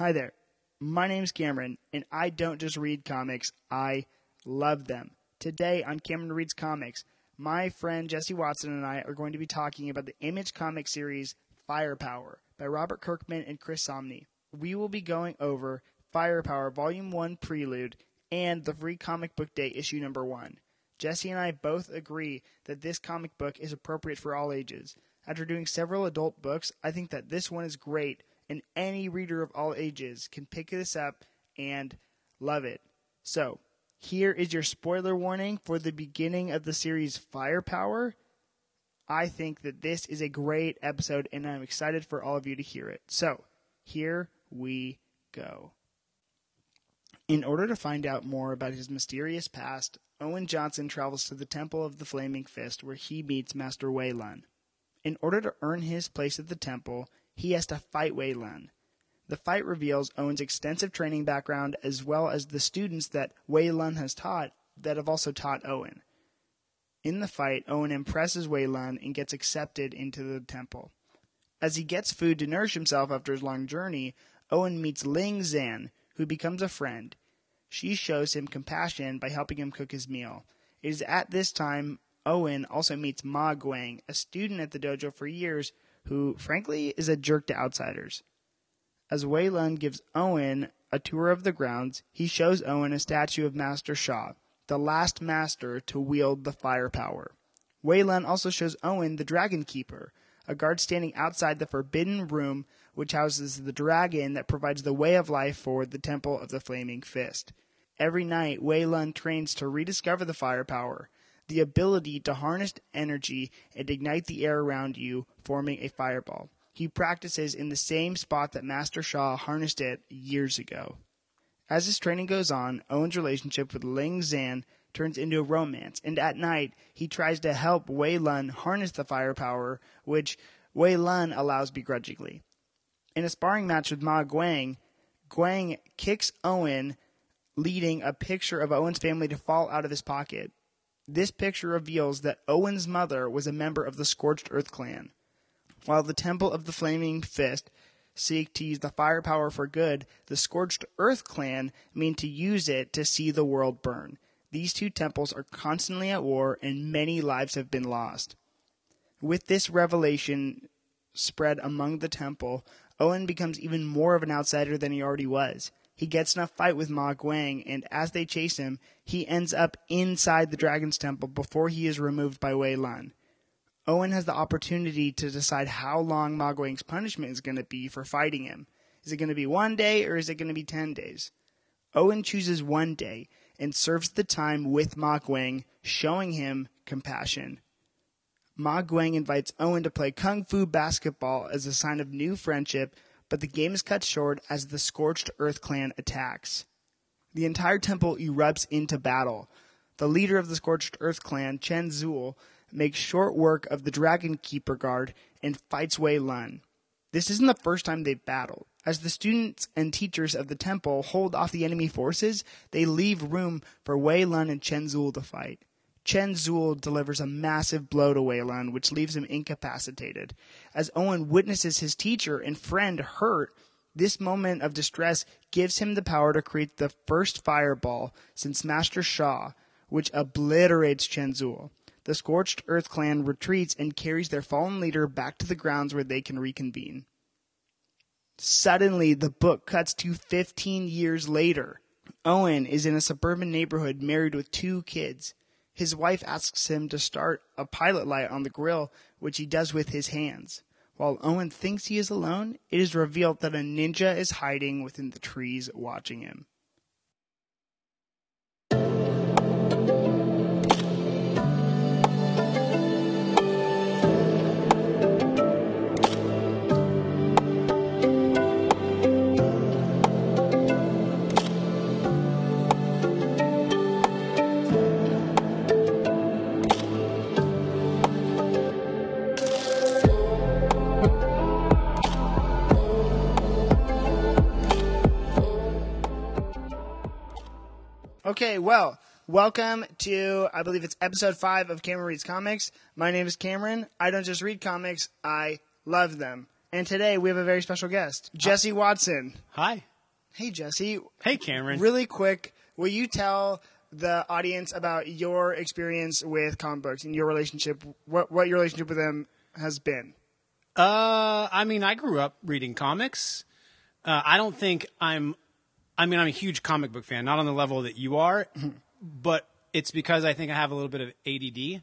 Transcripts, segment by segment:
Hi there. My name's Cameron, and I don't just read comics, I love them. Today on Cameron Reads Comics, my friend Jesse Watson and I are going to be talking about the Image comic series Firepower by Robert Kirkman and Chris Samnee. We will be going over Firepower Volume 1 Prelude and the free comic book day issue number 1. Jesse and I both agree that this comic book is appropriate for all ages. After doing several adult books, I think that this one is great and any reader of all ages can pick this up and love it. So, here is your spoiler warning for the beginning of the series Firepower. I think that this is a great episode, and I'm excited for all of you to hear it. So, here we go. In order to find out more about his mysterious past, Owen Johnson travels to the Temple of the Flaming Fist where he meets Master Wei Lun. In order to earn his place at the temple, he has to fight Wei Lun. The fight reveals Owen's extensive training background as well as the students that Wei Lun has taught that have also taught Owen. In the fight, Owen impresses Wei Lun and gets accepted into the temple. As he gets food to nourish himself after his long journey, Owen meets Ling Zan, who becomes a friend. She shows him compassion by helping him cook his meal. It is at this time Owen also meets Ma Guang, a student at the dojo for years who, frankly, is a jerk to outsiders. As Lun gives Owen a tour of the grounds, he shows Owen a statue of Master Shaw, the last master to wield the firepower. Lun also shows Owen the Dragon Keeper, a guard standing outside the forbidden room which houses the dragon that provides the way of life for the Temple of the Flaming Fist. Every night, Lun trains to rediscover the firepower, the ability to harness energy and ignite the air around you, forming a fireball. He practices in the same spot that Master Sha harnessed it years ago. As his training goes on, Owen's relationship with Ling Zan turns into a romance, and at night he tries to help Wei Lun harness the firepower, which Wei Lun allows begrudgingly. In a sparring match with Ma Guang, Guang kicks Owen, leading a picture of Owen's family to fall out of his pocket. This picture reveals that Owen's mother was a member of the Scorched Earth clan. While the Temple of the Flaming Fist seek to use the firepower for good, the Scorched Earth clan mean to use it to see the world burn. These two temples are constantly at war and many lives have been lost. With this revelation spread among the temple, Owen becomes even more of an outsider than he already was. He gets in a fight with Ma Guang, and as they chase him, he ends up inside the Dragon's Temple before he is removed by Wei Lun. Owen has the opportunity to decide how long Ma Guang's punishment is going to be for fighting him. Is it going to be one day or is it going to be 10 days? Owen chooses one day and serves the time with Ma Guang, showing him compassion. Ma Guang invites Owen to play kung fu basketball as a sign of new friendship but the game is cut short as the Scorched Earth clan attacks. The entire temple erupts into battle. The leader of the Scorched Earth clan, Chen Zul, makes short work of the Dragon Keeper Guard and fights Wei Lun. This isn't the first time they've battled. As the students and teachers of the temple hold off the enemy forces, they leave room for Wei Lun and Chen Zul to fight. Chen Zul delivers a massive blow to Lun, which leaves him incapacitated. As Owen witnesses his teacher and friend hurt, this moment of distress gives him the power to create the first fireball since Master Sha, which obliterates Chen Zul. The Scorched Earth clan retreats and carries their fallen leader back to the grounds where they can reconvene. Suddenly, the book cuts to 15 years later. Owen is in a suburban neighborhood married with two kids. His wife asks him to start a pilot light on the grill, which he does with his hands. While Owen thinks he is alone, it is revealed that a ninja is hiding within the trees watching him. Okay, well, welcome to, I believe it's episode five of Cameron Reads Comics. My name is Cameron. I don't just read comics, I love them. And today we have a very special guest, Jesse Watson. Hi. Hey, Jesse. Hey, Cameron. Really quick, will you tell the audience about your experience with comic books and your relationship, what, what your relationship with them has been? Uh, I mean, I grew up reading comics. Uh, I don't think I'm. I mean, I'm a huge comic book fan, not on the level that you are, but it's because I think I have a little bit of ADD.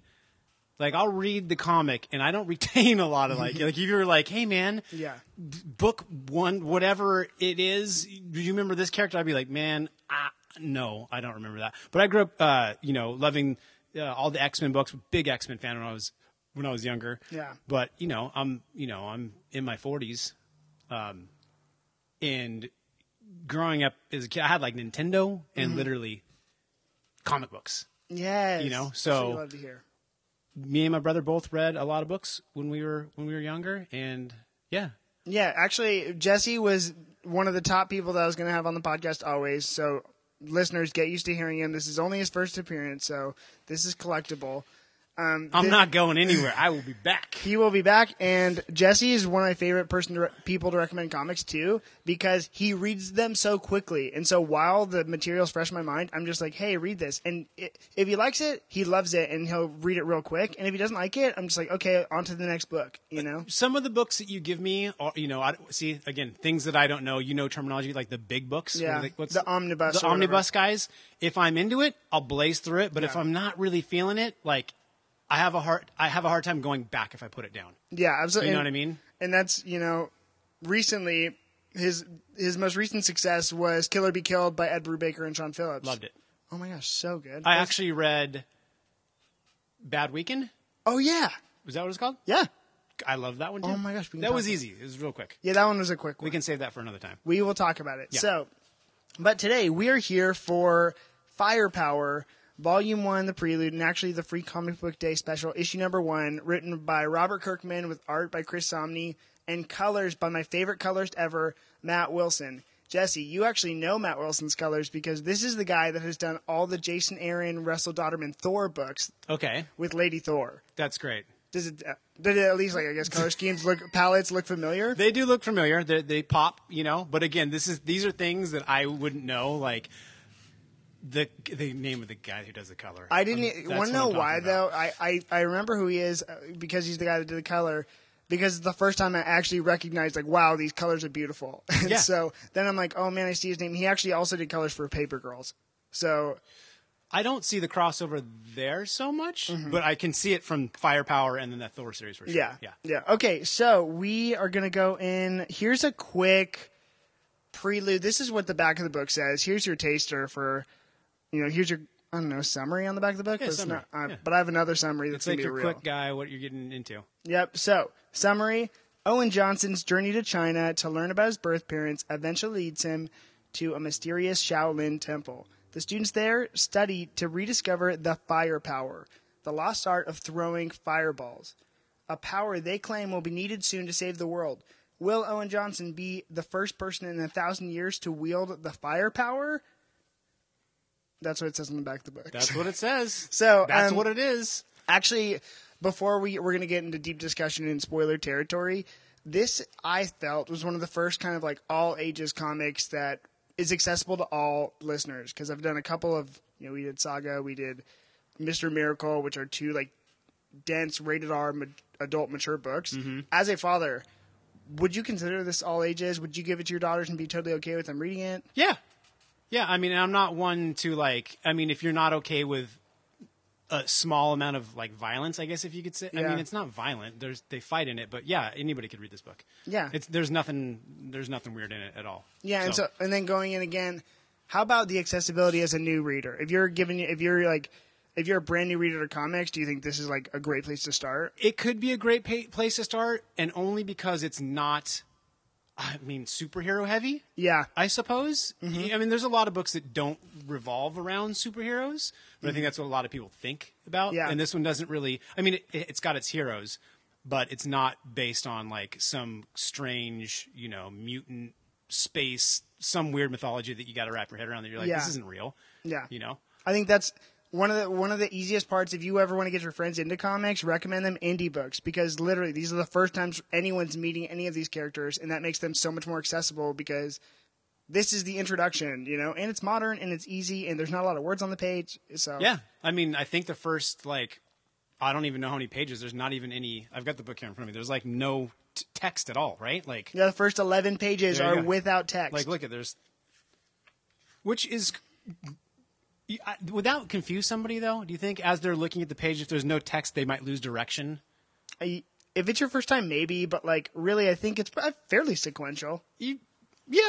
Like, I'll read the comic and I don't retain a lot of like. like, if you're like, "Hey, man, Yeah. book one, whatever it is, do you remember this character?" I'd be like, "Man, ah, no, I don't remember that." But I grew up, uh, you know, loving uh, all the X Men books. Big X Men fan when I was when I was younger. Yeah. But you know, I'm you know I'm in my 40s, um, and growing up as a kid, I had like Nintendo and mm-hmm. literally comic books. Yes. You know, so- you love to hear. Me and my brother both read a lot of books when we were when we were younger, and yeah, Yeah, actually, Jesse was one of the top people that I was going to have on the podcast always. So, listeners, get used to hearing him. This is only his first appearance, so this is collectible. Um, I'm not going anywhere. I will be back. He will be back, and Jesse is one of my favorite person to re- people to recommend comics to because he reads them so quickly. And so while the material's fresh in my mind, I'm just like, "Hey, read this." And i if he likes it, he loves it, and he'll read it real quick. And if he doesn't like it, I'm just like, "Okay, on to the next book." You know? Some of the books that you give me, are, you know, I, see again things that I don't know. You know terminology like the big books. Yeah, are they- what's the omnibus The or whatever. omnibus guys. If I'm into it, I'll blaze through it. But if I'm not really feeling it, like I have a hard I have a hard time going back if I put it down. Yeah, absolutely. You know And- what I mean? and that's you know recently his his most recent success was Kill or Be Killed by Ed Brubaker and Sean Phillips. Loved it. Oh my gosh, so good. I That's- actually read Bad Weekend. Oh yeah, Was that what it's called? yeah, I love that one too. Oh my gosh, that was easy. It was real quick. yeah. That one was a quick one. We can save that for another time. We will talk about it. Yeah. So, but today we are here for Firepower, Volume One, the Prelude, and actually the Free Comic Book Day Special, issue number one, written by Robert Kirkman with art by Chris Samnee and colors by my favorite colorist ever, Matt Wilson. Jesse, you actually know Matt Wilson's colors because this is the guy that has done all the Jason Aaron, Russell Dauterman Thor books Okay, with Lady Thor. that's great. Does it? Uh, did it at least like I guess color schemes look palettes look familiar? They do look familiar. They, they pop, you know. But again, this is these are things that I wouldn't know, like the the name of the guy who does the color. I didn't Um, want to know why about. though. I, I, I remember who he is uh, because he's the guy that did the color. Because it's the first time I actually recognized, like, wow, these colors are beautiful. And Yeah. so then I'm like, oh man, I see his name. He actually also did colors for Paper Girls. So I don't see the crossover there so much, but I can see it from Firepower and then that Thor series for sure. yeah, yeah. yeah. Okay, so we are gonna go in. Here's a quick prelude. This is what the back of the book says. Here's your taster for, you know, here's your I don't know summary on the back of the book. Yeah, but, summary. not, uh, Yeah. but I have another summary that's It's like your real. quick guy, what you're getting into. Yep. So, summary Owen Johnson's journey to China to learn about his birth parents eventually leads him to a mysterious Shaolin temple. The students there study to rediscover the fire power, the lost art of throwing fireballs, a power they claim will be needed soon to save the world. Will Owen Johnson be the first person in a thousand years to wield the fire power? That's what it says on the back of the book. That's what it says. So, that's um, what it is. actually before we we're going to get into deep discussion in spoiler territory this i felt was one of the first kind of like all ages comics that is accessible to all listeners because i've done a couple of you know we did saga we did mr miracle which are two like dense rated r ma- adult mature books as a father would you consider this all ages would you give it to your daughters and be totally okay with them reading it Yeah. Yeah, I mean, I'm not one to like. I mean, if you're not okay with a small amount of like violence, I guess if you could say. I mean, it's not violent. There's they fight in it, but yeah, anybody could read this book. Yeah. it's there's nothing there's nothing weird in it at all. Yeah, and so and then going in again, how about the accessibility as a new reader? If you're giving if you're like if you're a brand new reader to comics, do you think this is like a great place to start? it could be a great pa- place to start, and only because it's not. I mean, superhero heavy. Yeah. I suppose. Mm-hmm. I mean, there's a lot of books that don't revolve around superheroes, but I think mm-hmm. that's what a lot of people think about. Yeah. And this one doesn't really. I mean, it, it's got its heroes, but it's not based on like some strange, you know, mutant space, some weird mythology that you got to wrap your head around. That you're like, Yeah. this isn't real. Yeah. You know. I think that's one of the one of the easiest parts if you ever want to get your friends into comics, recommend them indie books because literally these are the first times anyone's meeting any of these characters and that makes them so much more accessible because this is the introduction, you know, and it's modern and it's easy and there's not a lot of words on the page. So Yeah, I mean, I think the first like, I don't even know how many pages. There's not even any. I've got the book here in front of me. There's like no t- text at all, right? Like, Yeah, the first 11 pages are go. without text. like look at there's, which is. You- I- Without confuse somebody though, do you think as they're looking at the page, if there's no text, they might lose direction? I- if it's your first time, maybe, but like really, I think it's fairly sequential. You, yeah,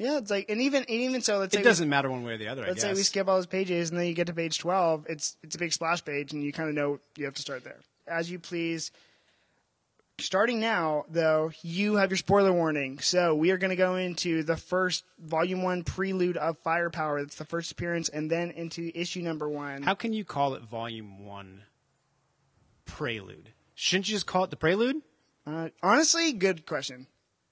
Yeah, it's like, and even and even so, let's say it we- doesn't matter one way or the other. Let's say we skip all those pages and then you get to page 12 it's it's a big splash page and you kind of know you have to start there as you please starting now though you have your spoiler warning. So we are going to go into the first volume one prelude of firepower. That's the first appearance and then into issue number one. How can you call it Volume One Prelude? Shouldn't you just call it the Prelude? uh, honestly good question.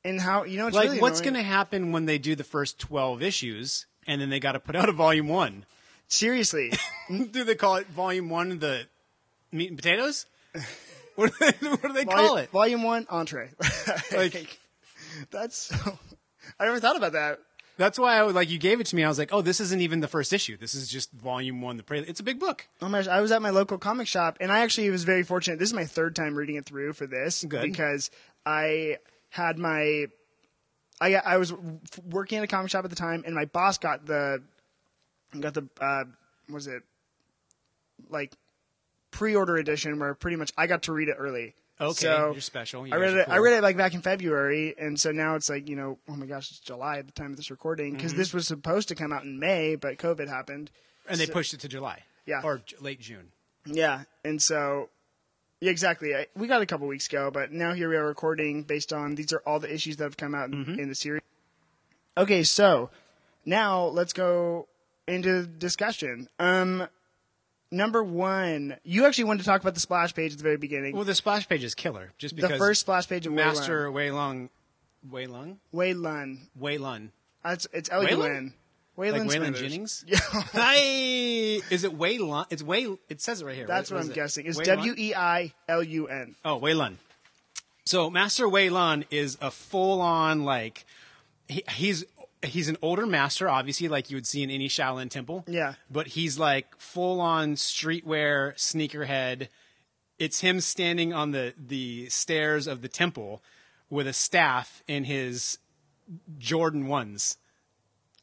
And how you know it's like really what's going to happen when they do the first 12 issues and then they got to put out a volume 1 seriously. Do they call it volume 1 the meat and potatoes what do they, what do they call it volume one entree like that's i never thought about that that's why i was like you gave it to me i was like oh this isn't even the first issue this is just volume 1 the prelude it's a big book Oh my gosh, I was at my local comic shop, and I actually was very fortunate. This is my third time reading it through for this Good. because I had my, I I was working at a comic shop at the time, and my boss got the, got the, uh, what was it, like, pre-order edition where pretty much I got to read it early. okay So, you're special you I read it. are I read it like back in February, and so now it's like you know, oh my gosh, it's July at the time of this recording because Mm-hmm. this was supposed to come out in May, but COVID happened. and they pushed it to july Yeah. or late june Yeah, and so yeah, exactly. I, we got a couple weeks ago, but now here we are recording based on these are all the issues that have come out in, Mm-hmm. in the series. Okay, so now let's go into discussion. Um, number one, you actually wanted to talk about the splash page at the very beginning. well the splash page is killer just the first splash page of master wei long wei long Wei Lun. wei lun That's it's L U Waylon? N. Waylon like Waylon Jennings? Yeah, Hi. Is it Wei Lun? It's Wei. It says it right here. that's right? what I'm it? guessing. It's W E I L U N. Oh, Wei Lun. So Master Wei Lun is a full-on like he, he's he's an older master, obviously, like you would see in any Shaolin temple. Yeah. But he's like full-on streetwear sneakerhead. It's him standing on the the stairs of the temple with a staff in his Jordan ones.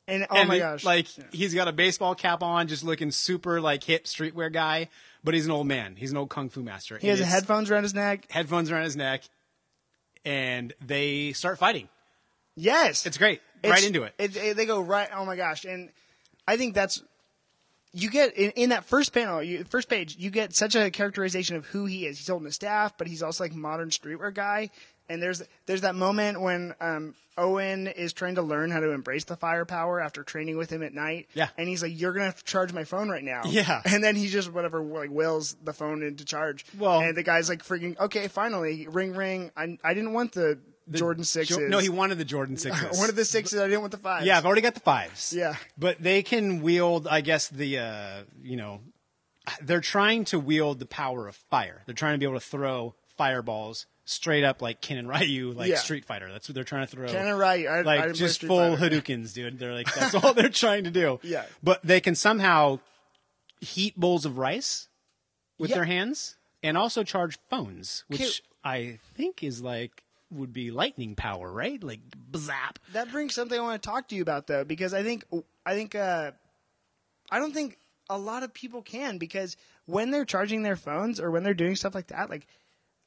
And oh and my he- gosh, like Yeah. he's got a baseball cap on, just looking super like hip streetwear guy. But he's an old man. He's an old kung fu master. he has headphones around his neck. headphones around his neck, and they start fighting. Yes, It's great. Right into it. it. They go right. Oh my gosh! And I think that's you get in, in that first panel, you, first page, you get such a characterization of who he is. He's holding a staff, but he's also like modern streetwear guy. And there's there's that moment when um, Owen is trying to learn how to embrace the firepower after training with him at night. Yeah. And he's like, "You're gonna have to charge my phone right now." Yeah. And then he just whatever like wills the phone into charge. Well- and the guy's like, "Freaking okay, finally, ring ring." I I didn't want the, Jordan sixes. Jo- No, he wanted the Jordan sixes. I wanted the sixes. I didn't want the fives. Yeah, I've already got the fives. Yeah. but they can wield. I guess the uh, you know, they're trying to wield the power of fire. They're trying to be able to throw fireballs straight up like Ken and Ryu, like Yeah. Street Fighter. That's what they're trying to throw. Ken and Ryu. I, I like didn't just full Fighter. Hadoukens, dude. They're like that's all they're trying to do. Yeah. But they can somehow heat bowls of rice with Yeah. their hands and also charge phones, which. I think is like would be lightning power, right? Like zap. That brings something I want to talk to you about though, because I think I think uh, I don't think a lot of people can because when they're charging their phones or when they're doing stuff like that, like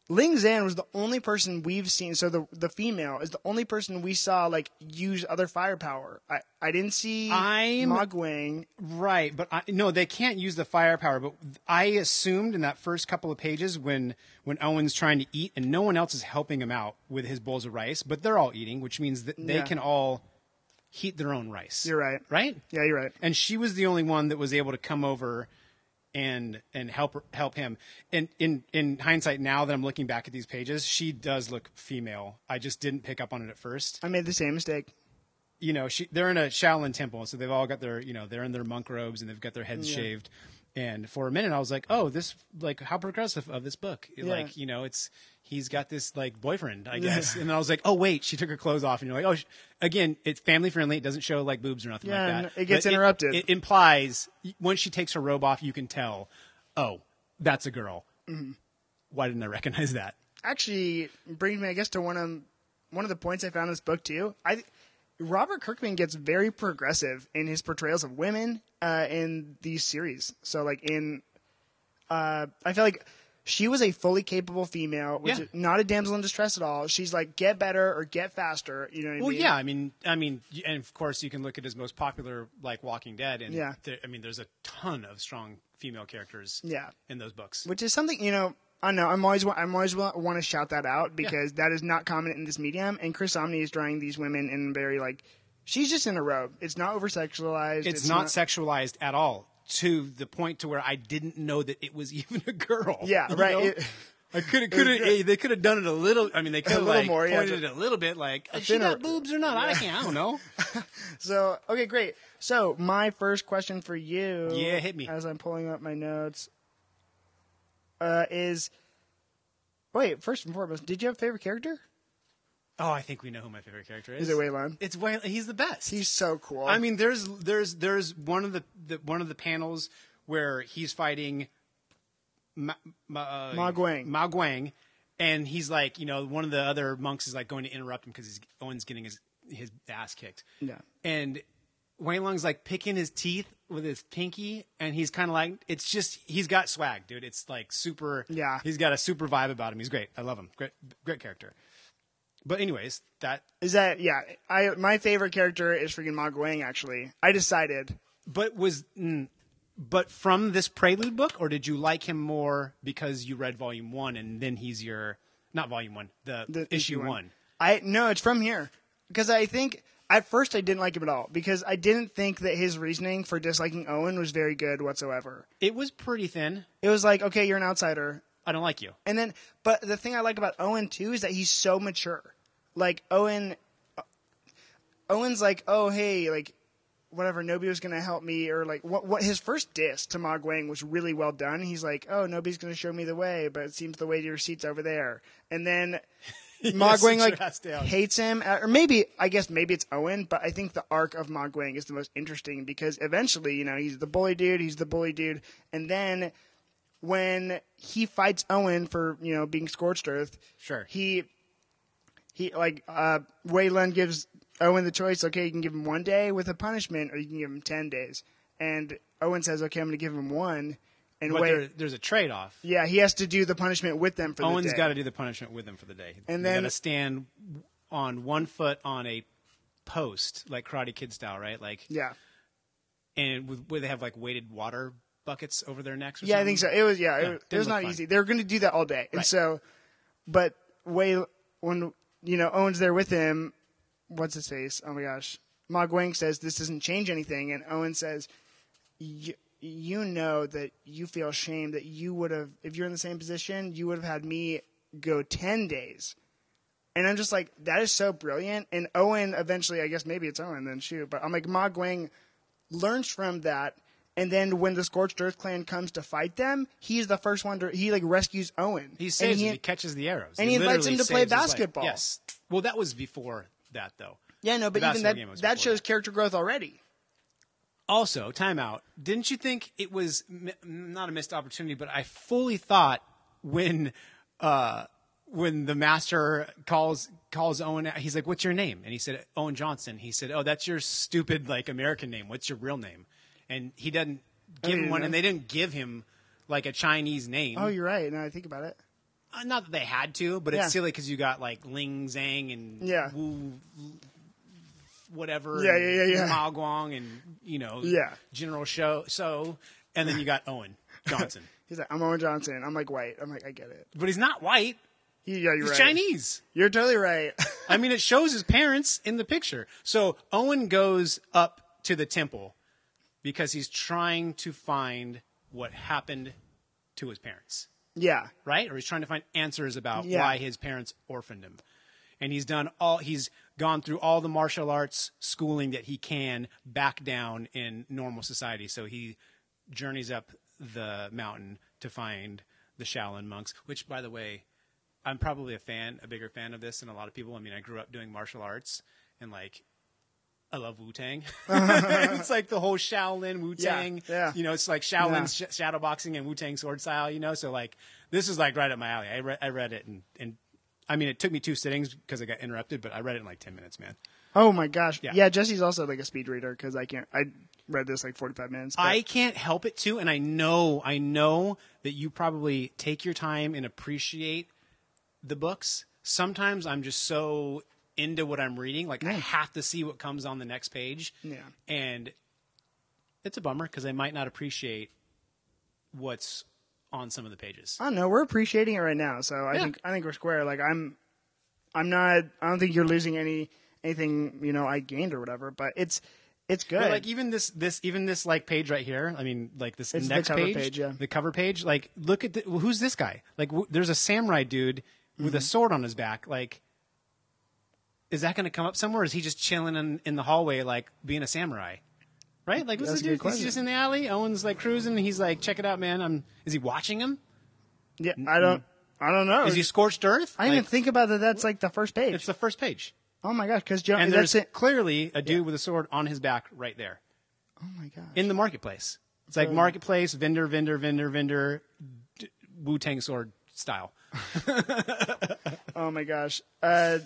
Ling Zan was the only person we've seen. So the the female is the only person we saw like use other firepower. I I didn't see I'm- Ma Guang. Right, but I, no, they can't use the firepower. But I assumed in that first couple of pages when when Owen's trying to eat and no one else is helping him out with his bowls of rice, but they're all eating, which means that they Yeah. can all heat their own rice. You're right. Right? Yeah, you're right. and she was the only one that was able to come over and and help help him. And in in hindsight, now that I'm looking back at these pages, she does look female. I just didn't pick up on it at first. I made the same mistake. You know, she they're in a Shaolin temple, so they've all got their you know they're in their monk robes and they've got their heads shaved. And for a minute, I was like, "Oh, this like how progressive of this book? Yeah. Like, you know, it's he's got this like boyfriend, I guess." and then I was like, "Oh, wait, she took her clothes off." And you're like, "Oh, sh-. again, it's family friendly. It doesn't show like boobs or nothing Yeah, like that. it gets But interrupted. It, implies once she takes her robe off, you can tell, oh, that's a girl. Mm-hmm. Why didn't I recognize that? actually brings me, I guess, to one of one of the points I found in this book too. I Robert Kirkman gets very progressive in his portrayals of women uh, in these series. So, like in, uh, I feel like she was a fully capable female, which Yeah. is not a damsel in distress at all. She's like get better or get faster. You know what I Well, mean? yeah, I mean, I mean, and of course you can look at his most popular, like Walking Dead, and Yeah. there, I mean, there's a ton of strong female characters, Yeah. in those books. which is something you know. I know I'm always I'm always want to shout that out because that is not common in this medium. And Chris Samnee is drawing these women in very like she's just in a robe. It's not over sexualized. It's, not, sexualized at all, to the point to where I didn't know that it was even a girl. Yeah, right. It- I could have, could have, eh, they could have done it a little. I mean, they could have like more, yeah, pointed it a little bit, like "Has she thinner- got boobs or not. I can't. I don't know. So okay, great. So my first question for you, Yeah, hit me. As I'm pulling up my notes, uh, is wait first and foremost, did you have a favorite character? Oh, I think we know who my favorite character is. Is it Waylon? It's Waylon. He's the best. He's so cool. I mean, there's there's there's one of the, the one of the panels where he's fighting Ma, Ma, uh, Ma Guang. Ma Guang, and he's like, you know, one of the other monks is like going to interrupt him because Owen's getting his his ass kicked. Yeah. And Wayne Long's like picking his teeth with his pinky, and he's kind of like, it's just he's got swag, dude. It's like super. Yeah. He's got a super vibe about him. He's great. I love him. Great, great character. But anyways, that is that yeah? I my favorite character is freaking Ma Guang. Actually, I decided. But was mm, but from this prelude book, or did you like him more because you read volume one and then he's your not volume one, the, The issue one. I no, it's from here because I think at first I didn't like him at all because I didn't think that his reasoning for disliking Owen was very good whatsoever. It was pretty thin. It was like, okay, you're an outsider, I don't like you. and then but the thing I like about Owen too is that he's so mature. Like Owen, uh, Owen's like, oh hey, like whatever, Nobi gonna help me, or like what what his first diss to Ma Guang was really well done. He's like, oh, nobody's gonna show me the way, but it seems the way to your seat's over there, and then. Ma like hates him, uh, or maybe I guess maybe it's Owen, but I think the arc of Ma is the most interesting because eventually, you know, he's the bully dude, he's the bully dude, and then when he fights Owen for you know being scorched earth, Sure. he he like uh Waylon gives Owen the choice. Okay, you can give him one day with a punishment, or you can give him ten days. And Owen says, "Okay, I'm going to give him one." And But wait, there, there's a trade off. yeah, he has to do the punishment with them for Owen's the day. Owen's got to do the punishment with them for the day. And they then- got to stand on one foot on a post, like Karate Kid style, right? Like, yeah, and with, where they have like weighted water buckets over their necks. Or yeah, I think so. It was yeah, Yeah, it, was- it was not easy. They were going to do that all day, and Right. so, but Way when you know Owen's there with him, what's his face? Oh my gosh, Ma Guang says this doesn't change anything, and Owen says, "You know that you feel shame that you would have if you're in the same position, you would have had me go ten days." And I'm just like, that is so brilliant. And Owen eventually, I guess maybe it's Owen then shoot, but I'm like, Ma Guang learns from that. And then when the Scorched Earth clan comes to fight them, he's the first one to he like rescues Owen. He And saves he- him. He catches the arrows. and he invites him to play saves his life. basketball. Yes. Well, that was before that, though. Yeah, no, but even that that shows that. character growth already. Also, timeout. Didn't you think it was not a missed opportunity, but I fully thought when uh, when the master calls calls Owen, he's like, "What's your name?" And he said, "Owen Johnson." He said, "Oh, that's your stupid like American name. What's your real name?" And he doesn't give him one, know. and they didn't give him like a Chinese name. Oh, you're right. Now I think about it. Uh, not that they had to, but it's silly because you got like Ling Zhang and Yeah. Wu, whatever. Yeah, yeah, yeah, yeah. Mao Guang and you know, Yeah. General Show. So, and then you got Owen Johnson, He's like, I'm Owen Johnson. I'm like white. I'm like, I get it. but he's not white. He, yeah, you're He's right. Chinese. You're totally right. I mean, it shows his parents in the picture. So Owen goes up to the temple because he's trying to find what happened to his parents. yeah, right? Or he's trying to find answers about Yeah. why his parents orphaned him. And he's done all he's gone through all the martial arts schooling that he can back down in normal society. So he journeys up the mountain to find the Shaolin monks. Which, by the way, I'm probably a fan, a bigger fan of this than a lot of people. I mean, I grew up doing martial arts and like. I love Wu Tang. it's like the whole Shaolin Wu Tang. yeah. You know, it's like Shaolin Yeah. sh- shadow boxing and Wu Tang sword style. You know, so like this is like right up my alley. I read I read it and and I mean it took me two sittings because I got interrupted, but I read it in like ten minutes, man. Oh my gosh. Yeah. Yeah, Jesse's also like a speed reader because I can't. I read this like 45 minutes. but- I can't help it too, and I know I know that you probably take your time and appreciate the books. Sometimes I'm just so into what I'm reading, like I have to see what comes on the next page. Yeah. and it's a bummer because I might not appreciate what's on some of the pages. I don't know. We're appreciating it right now, so I Yeah. think I think we're square. Like I'm, I'm not. I don't think you're losing any anything. You know, I gained or whatever. But it's it's good. But like even this this even this like page right here. I mean, like this It's next page, page, yeah. the cover page. Like, look at the, who's this guy? Like, w- there's a samurai dude with Mm-hmm. a sword on his back. Like, is that going to come up somewhere? Or is he just chilling in, in the hallway, like being a samurai? Right? Like, what's That's the a good dude? He's question. just in the alley. Owen's like cruising. He's like, check it out, man. I'm. Is he watching him? yeah, I don't. I don't know. Is he scorched earth? I didn't even Like, think about that. That's like the first page. It's the first page, oh my gosh, because Joe. and that's there's it. clearly a dude with a sword on his back right there. Oh my gosh. in the marketplace. It's like marketplace, vendor, vendor, vendor, vendor, d- Wu Tang sword style. Oh my gosh. Uh,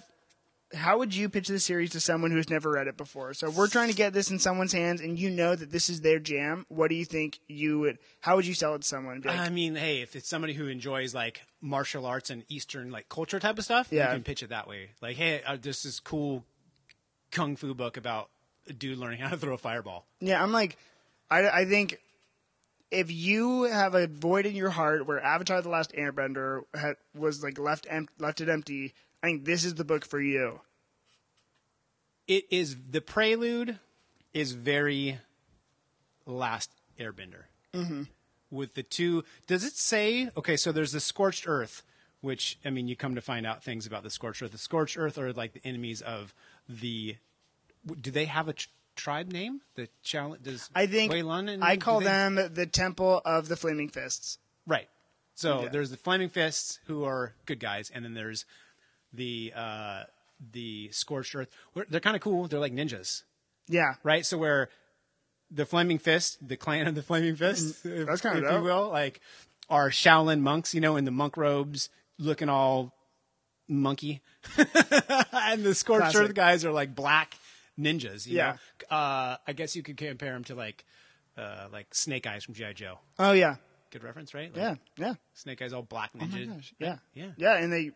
how would you pitch this series to someone who's never read it before? So we're trying to get this in someone's hands, and you know that this is their jam. What do you think you would? How would you sell it to someone? Like, I mean, hey, if it's somebody who enjoys like martial arts and Eastern like culture type of stuff, Yeah. you can pitch it that way. Like, hey, uh, this is cool kung fu book about a dude learning how to throw a fireball. Yeah, I'm like, I, I think if you have a void in your heart where Avatar: The Last Airbender had, was like left em- left it empty, I think this is the book for you. It is the prelude is very last Airbender. Mm-hmm. With the two, does it say? Okay, so there's the scorched earth, which I mean, you come to find out things about the scorched earth. The scorched earth are like the enemies of the. Do they have a tr- tribe name? The challenge does I think and I call they- them the Temple of the Flaming Fists. right. So Yeah. there's the flaming fists who are good guys, and then there's the uh, the scorched earth. They're kind of cool. They're like ninjas. Yeah, right? So where the Flaming Fist, the clan of the Flaming Fist, if, Mm, That's kinda if dope. you will, like are Shaolin monks, you know, in the monk robes, looking all monkey, and the scorched Classic. earth guys are like black ninjas. You Yeah. know? uh, I guess you could compare them to like uh, like Snake Eyes from GI Joe. Oh yeah, Good reference, right? Like, yeah, yeah. Snake Eyes all black ninjas. Oh my gosh, yeah, yeah. yeah. And they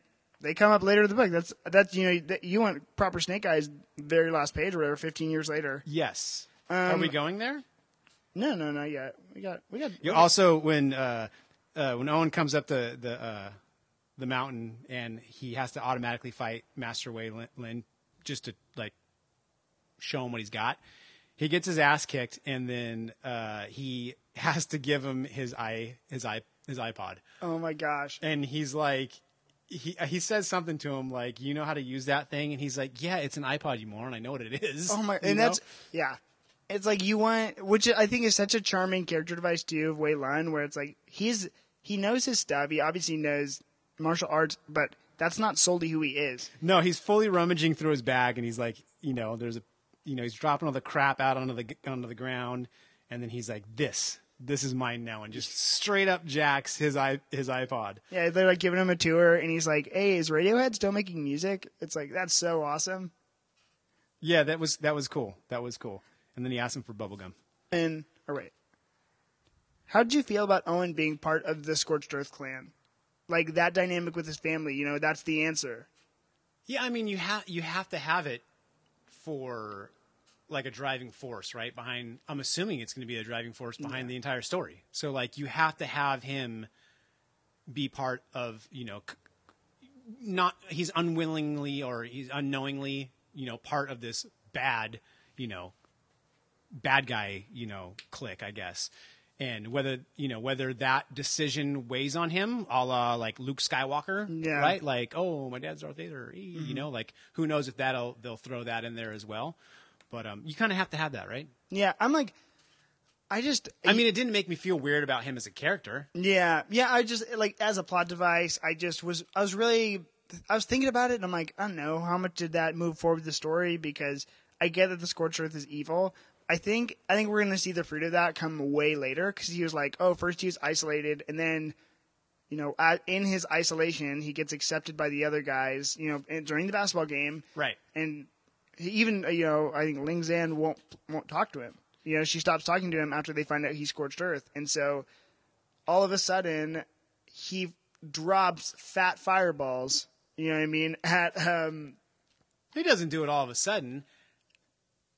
they come up later in the book. That's that's you know you want proper Snake Eyes very last page or whatever. Fifteen years later. Yes. are Um, we going there? No, no, not yet. We got we got. You also when uh, uh, when Owen comes up the the uh, the mountain and he has to automatically fight Master Wei Lin, Lin just to like show him what he's got. He gets his ass kicked and then uh, he has to give him his i his i his iPod oh my gosh. and he's like. He uh, he says something to him like you know how to use that thing and he's like yeah it's an iPod you moron I know what it is Oh my, You and know? that's yeah. It's like you want, which I think is such a charming character device too of Wei Lun, where it's like he's he knows his stuff. He obviously knows martial arts, but that's not solely who he is. No, he's fully rummaging through his bag, and he's like, you know, there's a, you know, he's dropping all the crap out onto the onto the ground, and then he's like, this, this is mine now, and just straight up jacks his i his iPod. Yeah, they're like giving him a tour, and he's like, "Hey, is Radiohead still making music?" It's like that's so awesome. Yeah, that was that was cool. That was cool. And then he asked him for bubblegum. And or wait, how did you feel about Owen being part of the Scorched Earth clan? Like that dynamic with his family, you know, that's the answer. Yeah, I mean, you have you have to have it for like a driving force, right? Behind, I'm assuming it's going to be a driving force behind the entire story. So like, you have to have him be part of, you know, not he's unwillingly or he's unknowingly, you know, part of this bad, you know, bad guy, you know, clique, I guess. And whether you know whether that decision weighs on him, a la like Luke Skywalker, Yeah. right? Like, oh, my dad's Darth Vader, eh, you know, like who knows if that'll they'll throw that in there as well. But um, you kind of have to have that, right? Yeah, I'm like, I just I mean, it didn't make me feel weird about him as a character. Yeah, yeah. I just like as a plot device. I just was. I was really. I was thinking about it, and I'm like, I don't know how much did that move forward the story because I get that the scorched earth is evil. I think I think we're gonna see the fruit of that come way later because he was like, oh, first he was isolated, and then. You know, at, in his isolation, he gets accepted by the other guys. You know, during the basketball game, Right. and even uh, you know I think Ling Zan won't won't talk to him. You know, she stops talking to him after they find out he's scorched earth, and so all of a sudden he drops fat fireballs. You know what I mean? At um, He doesn't do it all of a sudden.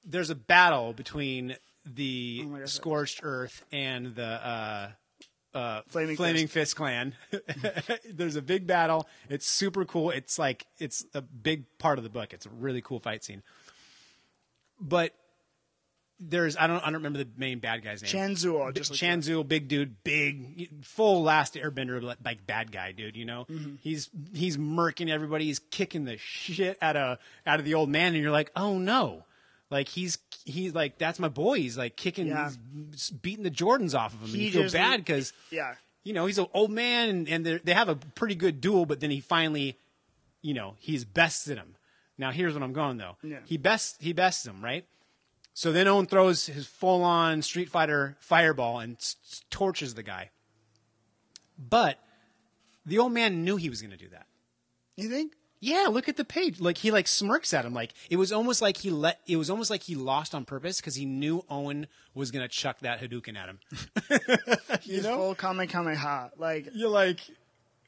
There's a battle between the Oh gosh. Scorched Earth and the uh, uh, Flaming Flaming Fist clan. There's a big battle. It's super cool. It's like it's a big part of the book. It's a really cool fight scene. But there's I don't I don't remember the main bad guy's name. Chen Zul. Just like Chanzu, big dude, big, full last airbender, like- like bad guy, dude. You know, Mm-hmm. he's he's murking everybody. He's kicking the shit out of out of the old man, and you're like, oh no, like he's he's like that's my boy. He's like kicking, Yeah. he's beating the Jordans off of him. and He you feel bad because yeah, you know he's an old man, and, and they have a pretty good duel, but then he finally, you know, he's bested him. Now here's what I'm going though. Yeah. He best he bests him right. So then Owen throws his full on Street Fighter fireball and s- s- torches the guy. But the old man knew he was going to do that. you think? Yeah, look at the page. Like he like smirks at him. Like it was almost like he let. It was almost like he lost on purpose because he knew Owen was going to chuck that Hadouken at him. you He's full Kamehameha. Like You're like,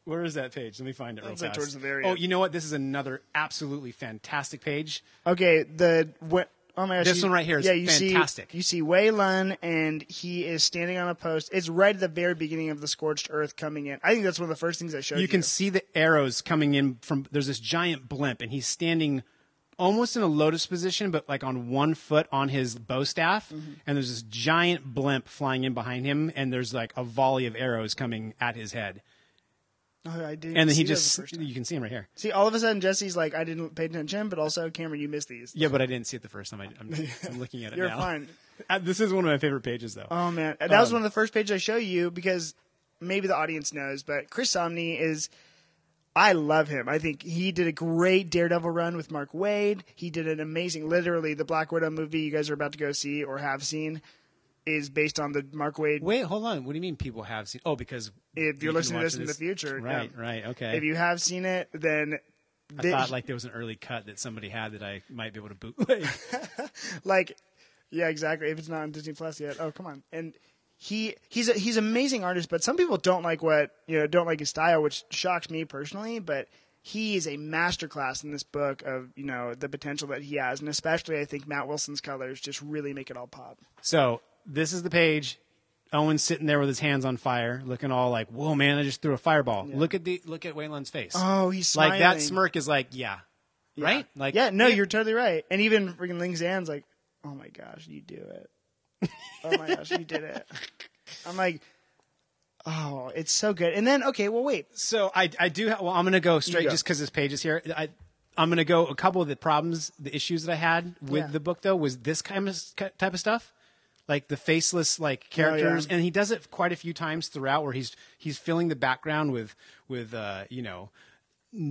where is that page? Let me find it real like, fast. towards the very oh, end. you know what? This is another absolutely fantastic page. okay, the what? Oh my gosh! This you- one right here is yeah, you fantastic. See, you see Wei Lun, and he is standing on a post. It's right at the very beginning of the scorched earth coming in. I think that's one of the first things I showed you. You can see the arrows coming in from. There's this giant blimp, and he's standing almost in a lotus position, but like on one foot on his bow staff. Mm-hmm. And there's this giant blimp flying in behind him, and there's like a volley of arrows coming at his head. Oh, I didn't And then he the just. time. You can see him right here. See, all of a sudden Jesse's like, I didn't pay attention, but also Cameron, you missed these. Yeah, but I didn't see it the first time. I, I'm, I'm looking at it You're now. fine. Uh, This is one of my favorite pages, though. Oh man, that was Um, one of the first pages I show you because maybe the audience knows, but Chris Samnee is. I love him. I think he did a great Daredevil run with Mark Waid. He did an amazing, literally the Black Widow movie you guys are about to go see or have seen is based on the Mark Waid. Wait, hold on. What do you mean people have seen? Oh, because If you're you listening to watch this in the future, right? yeah. Right. Okay. If you have seen it, then I thought like there was an early cut that somebody had that I might be able to bootleg. like yeah exactly if it's not on disney plus yet oh come on and he he's a he's an amazing artist but some people don't like what you know don't like his style which shocks me personally but he is a masterclass in this book of you know the potential that he has and especially i think matt wilson's colors just really make it all pop so this is the page. Owen's sitting there with his hands on fire, looking all like, "Whoa, man! I just threw a fireball." Look at the look at Waylon's face. oh he's like that smirk is like, yeah, right? Like, yeah no you're totally right and even freaking ling zan's like oh my gosh you do it oh my gosh you did it i'm like oh it's so good and then okay well wait So I I do. Ha- well, I'm going to go straight go. just because this page is here. I I'm going to go a couple of the problems, the issues that I had with Yeah. the book though was this kind of type of stuff, like the faceless like characters, Oh, yeah. and he does it quite a few times throughout where he's he's filling the background with with uh you know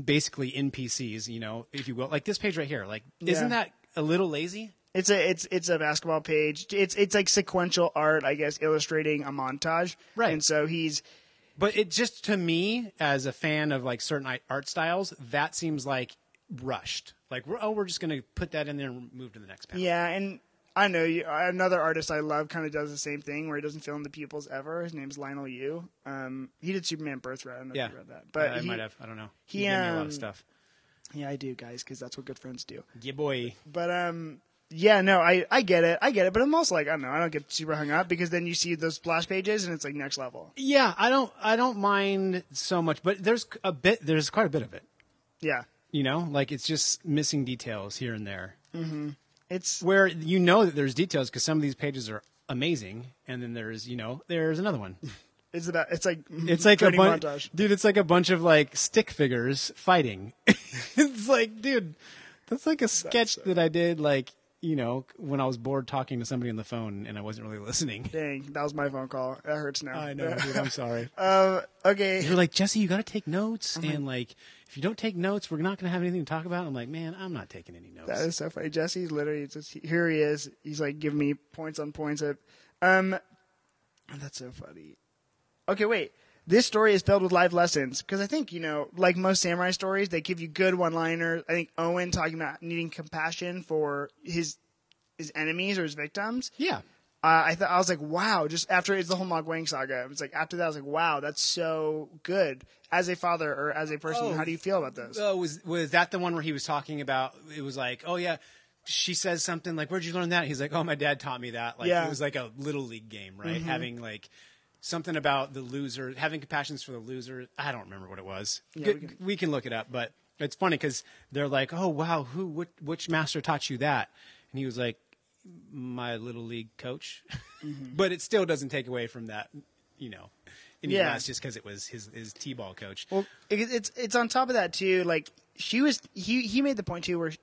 basically NPCs, you know, if you will, like this page right here. Like, isn't that a little lazy? It's a it's it's a basketball page. It's it's like sequential art, I guess, illustrating a montage. Right. And so he's But it just to me, as a fan of like certain art styles, that seems like rushed. Like, we're, oh, we're just going to put that in there and move to the next panel. yeah, and I know you, another artist I love kind of does the same thing where he doesn't fill in the pupils ever. His name's Leinil Yu. Um, he did Superman Birthright. I don't know Yeah, if you read that, but I he, might have. I don't know. he, He gave me a lot um, of stuff. Yeah, I do, guys, because that's what good friends do. Yeah, boy. But um, yeah, no, I I get it, I get it. But I'm also like, I don't know, I don't get super hung up because then you see those splash pages and it's like next level. Yeah, I don't. I don't mind so much, but there's a bit. There's quite a bit of it. Yeah, You know, like it's just missing details here and there. It's Where you know that there's details because some of these pages are amazing, and then there's you know there's another one. it's about it's like It's like a bunch, montage. dude. It's like a bunch of like stick figures fighting. it's like, dude, that's like a sketch that I did like you know, when I was bored talking to somebody on the phone and I wasn't really listening. Dang, that was my phone call. That hurts now. I know, dude. I'm sorry. Um, okay. You're like Jesse, you got to take notes, and like if you don't take notes, we're not going to have anything to talk about. I'm like, man, I'm not taking any notes. That is so funny. Jesse's literally just here. He is. He's like giving me points on points. Of, um, that's so funny. Okay, wait. This story is filled with life lessons because I think you know, like most samurai stories, they give you good one-liners. I think Owen talking about needing compassion for his his enemies or his victims. yeah. Uh, I I was like, wow. Just after it's the whole Ma Guang saga, it was like after that, I was like, wow, that's so good. As a father or as a person, Oh. how do you feel about this? Oh, was was that the one where he was talking about? It was like, oh yeah, she says something like, "Where'd you learn that?" He's like, "Oh, my dad taught me that." Like Yeah. Mm-hmm. it was like a little league game, right? Having like something about the loser, having compassions for the loser. I don't remember what it was. Yeah, Good- we can- we can look it up, but it's funny because they're like, "Oh wow, who which, which master taught you that?" And he was like, "My little league coach," Mm-hmm. but it still doesn't take away from that, you know. And Yeah. it's just because it was his his t-ball coach. Well, it, it's it's on top of that too. Like she was, he he made the point too where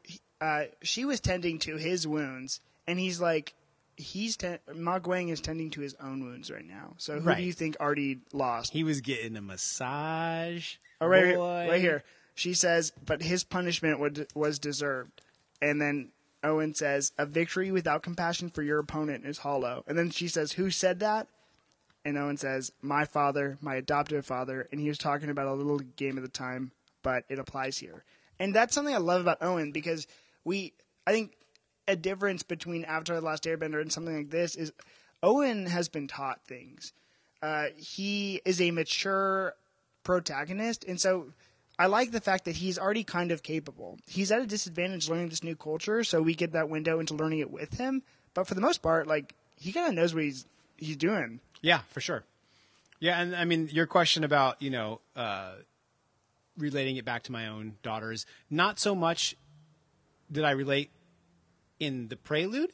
uh, she was tending to his wounds, and he's like, he's ten- Ma Guang is tending to his own wounds right now. So who Right. do you think already lost? He was getting a massage. Oh, right here, right here. She says, but his punishment would, was deserved. And then Owen says, a victory without compassion for your opponent is hollow. And then she says, who said that? And Owen says, my father, my adoptive father. And he was talking about a little game at the time, but it applies here. And that's something I love about Owen because we, I think a difference between Avatar The Last Airbender and something like this is Owen has been taught things. Uh, he is a mature protagonist, and so I like the fact that he's already kind of capable. He's at a disadvantage learning this new culture, so we get that window into learning it with him. But for the most part, like he kind of knows what he's he's doing. Yeah, for sure. Yeah, and I mean your question about you know uh, relating it back to my own daughters. Not so much did I relate in the prelude,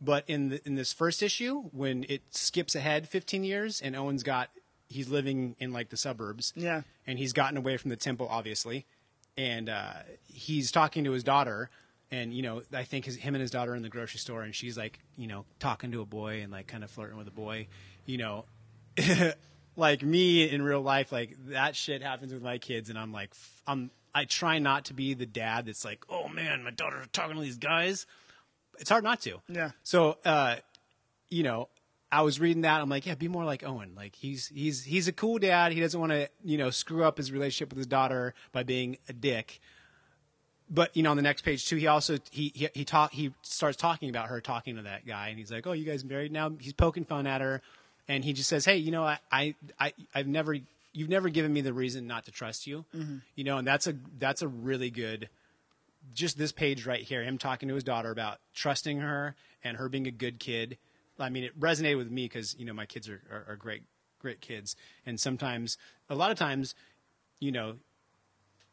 but in the, in this first issue when it skips ahead 15 years and Owen's got he's living in like the suburbs. Yeah. and he's gotten away from the temple, obviously, and uh, he's talking to his daughter. And you know, I think his, him and his daughter are in the grocery store, and she's like, you know, talking to a boy and like kind of flirting with a boy. You know, like me in real life, like that shit happens with my kids, and I'm like, I'm I try not to be the dad that's like, oh man, my daughter's talking to these guys. It's hard not to. Yeah. So, uh, you know, I was reading that. I'm like, yeah, be more like Owen. Like he's he's he's a cool dad. He doesn't want to you know screw up his relationship with his daughter by being a dick. But you know, on the next page too, he also he he he talk he starts talking about her talking to that guy, and he's like, "Oh, you guys married now?" He's poking fun at her, and he just says, "Hey, you know, I I, I I've never you've never given me the reason not to trust you, mm-hmm. you know, and that's a that's a really good just this page right here, him talking to his daughter about trusting her and her being a good kid. I mean, it resonated with me because you know my kids are, are, are great, great kids, and sometimes, a lot of times, you know,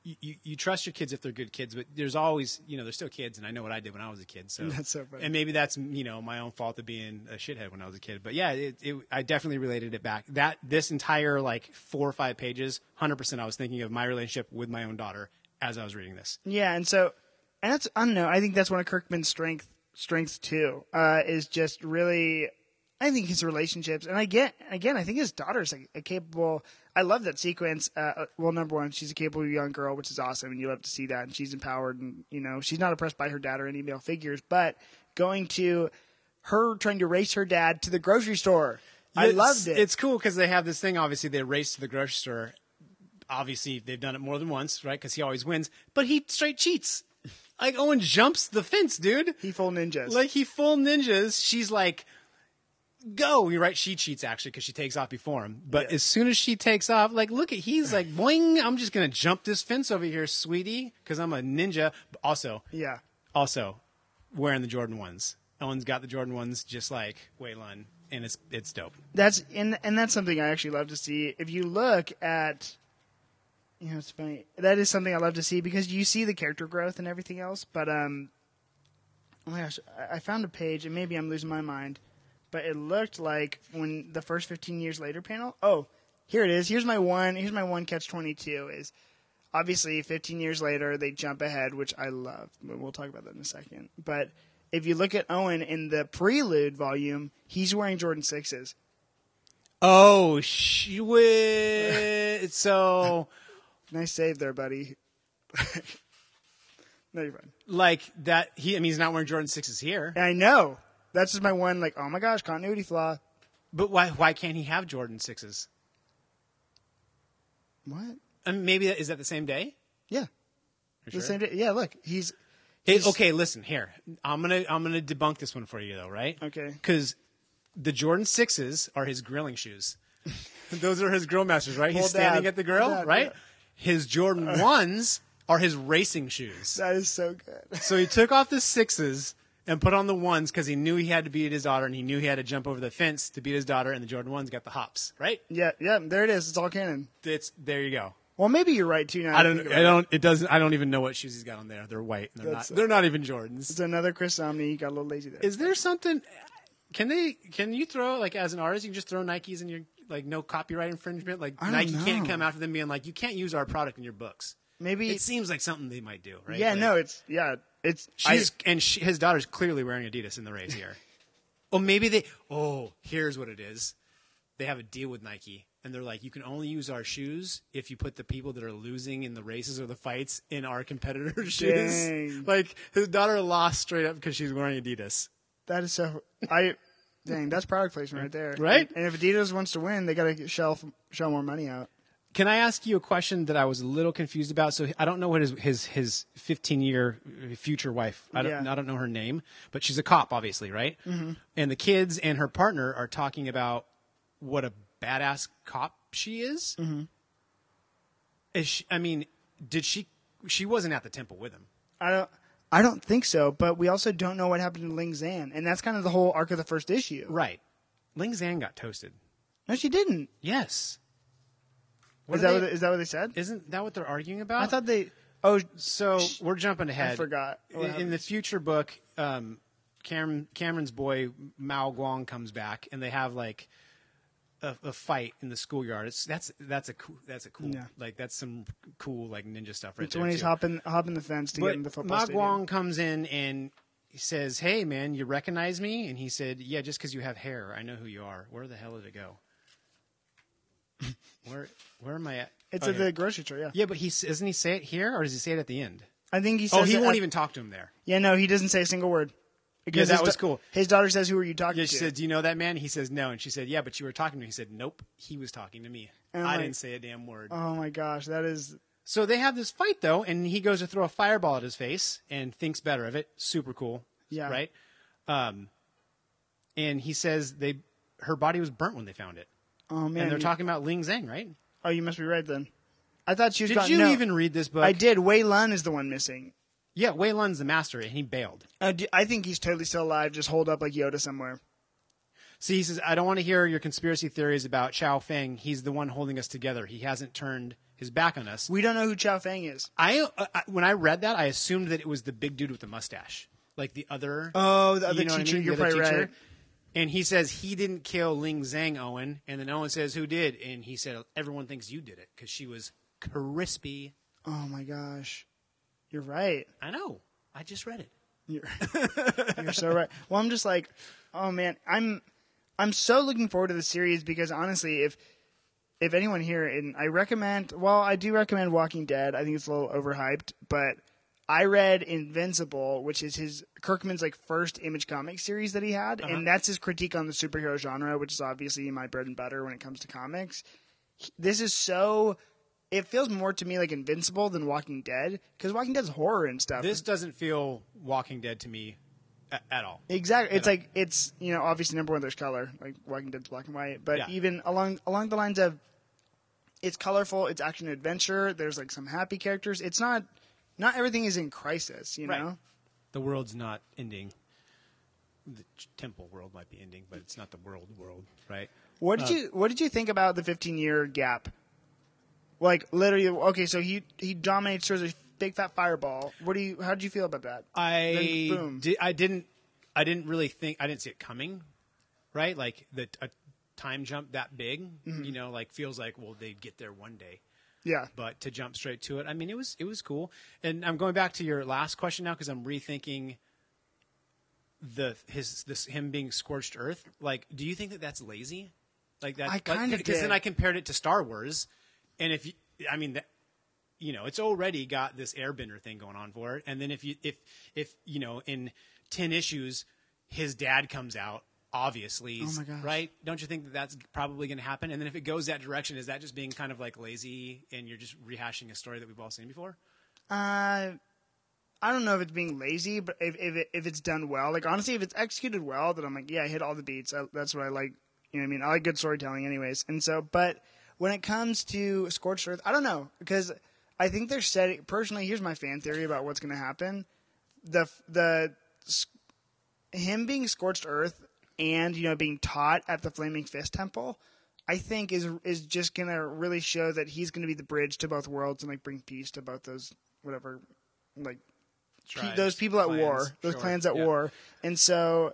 you, you, you trust your kids if they're good kids, but there's always, you know, they're still kids, and I know what I did when I was a kid. So That's so funny. and maybe that's you know my own fault of being a shithead when I was a kid. But yeah, it, it, I definitely related it back. That this entire like four or five pages, hundred percent, I was thinking of my relationship with my own daughter as I was reading this. Yeah, and so, and that's I don't know. I think that's one of Kirkman's strength strengths too. Uh, is just really, I think his relationships, and I get again, I think his daughter's a, a capable. I love that sequence. Uh, well, number one, she's a capable young girl, which is awesome, and you love to see that. And she's empowered, and you know, she's not oppressed by her dad or any male figures. But going to her trying to race her dad to the grocery store, I loved it. It's cool because they have this thing. Obviously, they race to the grocery store. Obviously, they've done it more than once, right? Because he always wins, but he straight cheats. Like Owen jumps the fence, dude. he full ninjas. Like he full ninjas. She's like, "Go!" You're right. She cheats actually because she takes off before him. But Yeah. as soon as she takes off, like, look at he's like, "Boing!" I'm just gonna jump this fence over here, sweetie, because I'm a ninja. But also, yeah. also wearing the Jordan ones. Owen's got the Jordan ones, just like Wei Lun, and it's it's dope. That's and and that's something I actually love to see. If you look at, you know, it's funny. That is something I love to see because you see the character growth and everything else. But um, oh my gosh, I- found a page and maybe I'm losing my mind, but it looked like when the first 15 years later panel. Oh, here it is. Here's my one. Here's my one catch 22 is. Obviously, 15 years later, they jump ahead, which I love. We'll talk about that in a second. But if you look at Owen in the prelude volume, he's wearing Jordan sixes. Oh, shit. so, Nice save there, buddy. no, you're fine. like that, he, I mean, he's not wearing Jordan 6s here. I know. That's just my one. Like, oh my gosh, continuity flaw. But why, why can't he have Jordan 6s? What? I mean, maybe that, is that the same day? Yeah. The sure? same day. Yeah. Look, he's Hey, okay, listen here. I'm gonna I'm gonna debunk this one for you though, right? Okay. Because the Jordan sixes are his grilling shoes. Those are his grill masters, right? He's standing at the grill, Hold right? hold His Jordan ones are his racing shoes. that is so good. So he took off the sixes and put on the ones because he knew he had to beat his daughter and he knew he had to jump over the fence to beat his daughter. And the Jordan ones got the hops, right? Yeah. Yeah. There it is. It's all canon. It's there you go. Well, maybe you're right too. Now I don't. I don't. It doesn't. I don't even know what shoes he's got on there. They're white. And they're not. That's- They're not even Jordans. It's another Chris Samnee. You got a little lazy there. Is there something? Can they? Can you throw like as an artist? You can just throw Nikes in your like no copyright infringement. Like Nike can't come after them being like you can't use our product in your books. maybe. It seems like something they might do, right? yeah. Like, no. It's yeah. It's I- She's and she, his daughter's clearly wearing Adidas in the race here. oh, maybe they. Oh, here's what it is. They have a deal with Nike, and they're like, you can only use our shoes if you put the people that are losing in the races or the fights in our competitors' shoes. Like his daughter lost straight up because she's wearing Adidas. That is so. I. Dang, that's product placement right there. Right? And if Adidas wants to win, they got to shell shell more money out. Can I ask you a question that I was a little confused about? So I don't know what his his his 15 year future wife. I don't Yeah. I don't know her name, but she's a cop, obviously, right? Mm-hmm. And the kids and her partner are talking about what a badass cop she is. Mm-hmm. Is she, I mean, did she? She wasn't at the temple with him. I don't. I don't think so. But we also don't know what happened to Ling Zhang, and that's kind of the whole arc of the first issue. Right. Ling Zhang got toasted. No, she didn't. Yes. What Is that they- what, is that what they said? isn't that what they're arguing about? I thought they. Oh, So we're jumping ahead. I forgot. In, in the future book, um, Cameron, Cameron's boy Ma Guang comes back, and they have like a, a fight in the schoolyard. It's that's that's a cool that's a cool Yeah. like that's some cool like ninja stuff right it's there. when he's too. hopping hopping the fence to get But in the football Ma. Guang comes in and he says, "Hey man, you recognize me?" And he said, "Yeah, just because you have hair, I know who you are. Where the hell did it go? where where am I at? It's Oh, at here. the grocery store. Yeah, yeah, but he doesn't he say it here or does he say it at the end? I think he oh, says. Oh, he won't at- even talk to him there. Yeah, no, he doesn't say a single word. Because that was da- cool. His daughter says, "Who are you talking Yeah, to?" she said, "Do you know that man?" He says, "No," and she said, "Yeah, but you were talking to me." He said, "Nope, he was talking to me. And I like- didn't say a damn word." "Oh my gosh, that is so they have this fight though, and he goes to throw a fireball at his face and thinks better of it. Super cool, Yeah. right? Um, and he says they her body was burnt when they found it, oh man." and they're you- talking about Ling Zhang, right? Oh, you must be right then. I thought she was. Did gone. you no, even read this book? I did. Wei Lun is the one missing. Yeah, Wei Lun's the master, and he bailed. Uh, d- I think he's totally still alive, just holed up like Yoda somewhere. See, he says, I don't want to hear your conspiracy theories about Chao Feng. He's the one holding us together. He hasn't turned his back on us. We don't know who Chao Feng is. I, uh, I when I read that, I assumed that it was the big dude with the mustache, like the other. Oh, the other you know what I teacher. mean? You're The other probably teacher. right. And he says he didn't kill Ling Zhang, Owen. And then Owen says, "Who did?" And he said, "Everyone thinks you did it because she was crispy." Oh my gosh, you're right. I know. I just read it. You're, you're so right. Well, I'm just like, oh man, I'm I'm so looking forward to the series because honestly, if if anyone here, and I recommend, well, I do recommend Walking Dead. I think it's a little overhyped, but I read Invincible, which is his Kirkman's like first image comic series that he had, and uh-huh. that's his critique on the superhero genre, which is obviously my bread and butter when it comes to comics. This is so. It feels more to me like Invincible than Walking Dead because Walking Dead's horror and stuff. This doesn't feel Walking Dead to me a- at all. Exactly. It's like it's you know obviously number one there's color like Walking Dead's black and white, but Yeah. even along along the lines of it's colorful, it's action adventure. There's like some happy characters. It's not not everything is in crisis, you Right. know. The world's not ending. The temple world might be ending, but it's not the world world, right? What Uh, did you What did you think about the 15 year gap? Like literally, okay, so he he dominates a big fat fireball. What do you? How did you feel about that? I Then boom. di- I didn't I didn't really think I didn't see it coming, right? Like the a time jump that big, Mm-hmm. you know, like feels like well they'd get there one day. Yeah, But to jump straight to it, I mean, it was it was cool. And I'm going back to your last question now because I'm rethinking the his this him being scorched earth. Like, do you think that that's lazy? Like that? I kind of because then. I compared it to Star Wars, and if you, I mean that. You know, it's already got this airbender thing going on for it. And then if you if if you know, in ten issues, his dad comes out, obviously, Oh my gosh. right? Don't you think that that's probably going to happen? And then if it goes that direction, is that just being kind of like lazy and you're just rehashing a story that we've all seen before? Uh, I don't know if it's being lazy, but if if, it, if it's done well, like honestly, if it's executed well, then I'm like, yeah, I hit all the beats. I, that's what I like. You know, what I mean, I like good storytelling, anyways. And so, but when it comes to Scorched Earth, I don't know because I think they're setting. Personally, here's my fan theory about what's going to happen: the the him being Scorched Earth and you know being taught at the Flaming Fist Temple. I think is is just gonna really show that he's gonna be the bridge to both worlds and like bring peace to both those whatever like pe- those people at clans, war, those sure, clans at war, and so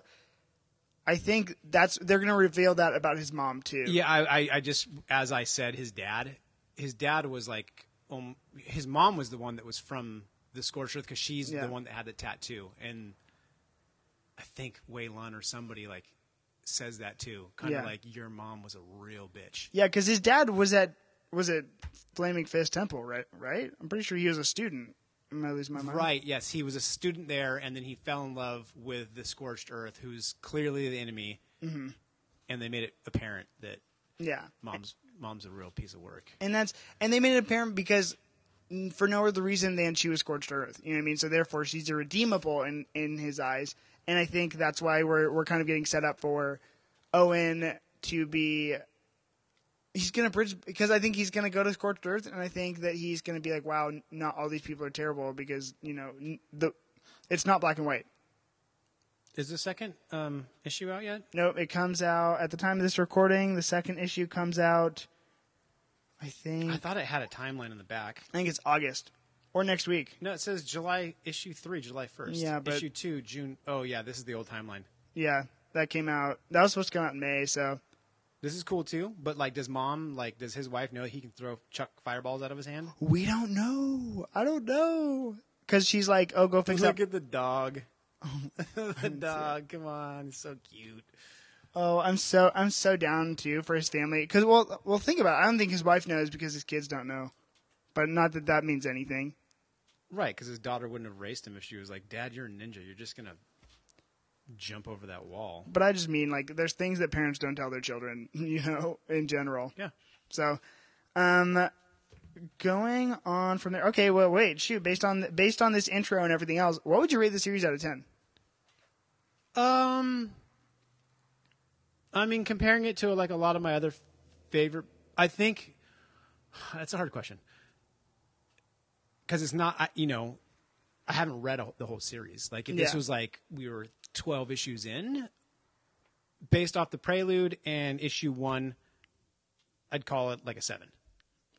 I think that's they're gonna reveal that about his mom too. Yeah, I, I, I just as I said, his dad, his dad was like, um, his mom was the one that was from the Scorched Earth because she's Yeah. the one that had the tattoo, and I think Wei Lun or somebody like says that too, kind of Yeah. like your mom was a real bitch. yeah, because his dad was at was at Flaming Fist Temple, right? Right. I'm pretty sure he was a student. Am I losing my mind? Right. Yes, he was a student there, and then he fell in love with the Scorched Earth, who's clearly the enemy, mm-hmm. and they made it apparent that Yeah. mom's mom's a real piece of work. and that's and they made it apparent because mm, for no other reason than she was scorched earth. You know what I mean? So therefore, she's irredeemable in in his eyes, and I think that's why we're we're kind of getting set up for Owen to be. He's gonna bridge because I think he's gonna go to scorched earth, and I think that he's gonna be like, "Wow, not all these people are terrible," because you know the it's not black and white. Is the second um, issue out yet? No, it comes out at the time of this recording. The second issue comes out. I think I thought it had a timeline in the back. I think it's August or next week. No, it says July issue three, July first. Yeah, but- issue two, June. Oh yeah, this is the old timeline. Yeah, that came out. That was supposed to come out in May. So This is cool too. But like, does mom like does his wife know he can throw chuck fireballs out of his hand? we don't know. I don't know because she's like, "Oh, go fix Look that." at the dog. Oh, the dog, come on, he's so cute. Oh, I'm so I'm so down too for his family because well, well, think about. it. I don't think his wife knows because his kids don't know, but not that that means anything. Right, because his daughter wouldn't have raised him if she was like, "Dad, you're a ninja. You're just gonna jump over that wall." But I just mean like there's things that parents don't tell their children, you know, in general. Yeah. So, um, going on from there. Okay, well, wait, shoot. Based on based on this intro and everything else, what would you rate the series out of ten? Um, I mean, comparing it to like a lot of my other favorite, I think that's a hard question because it's not. I- You know, I haven't read a, the whole series. Like, if this was like we were twelve issues in, based off the prelude and issue one, I'd call it like a seven.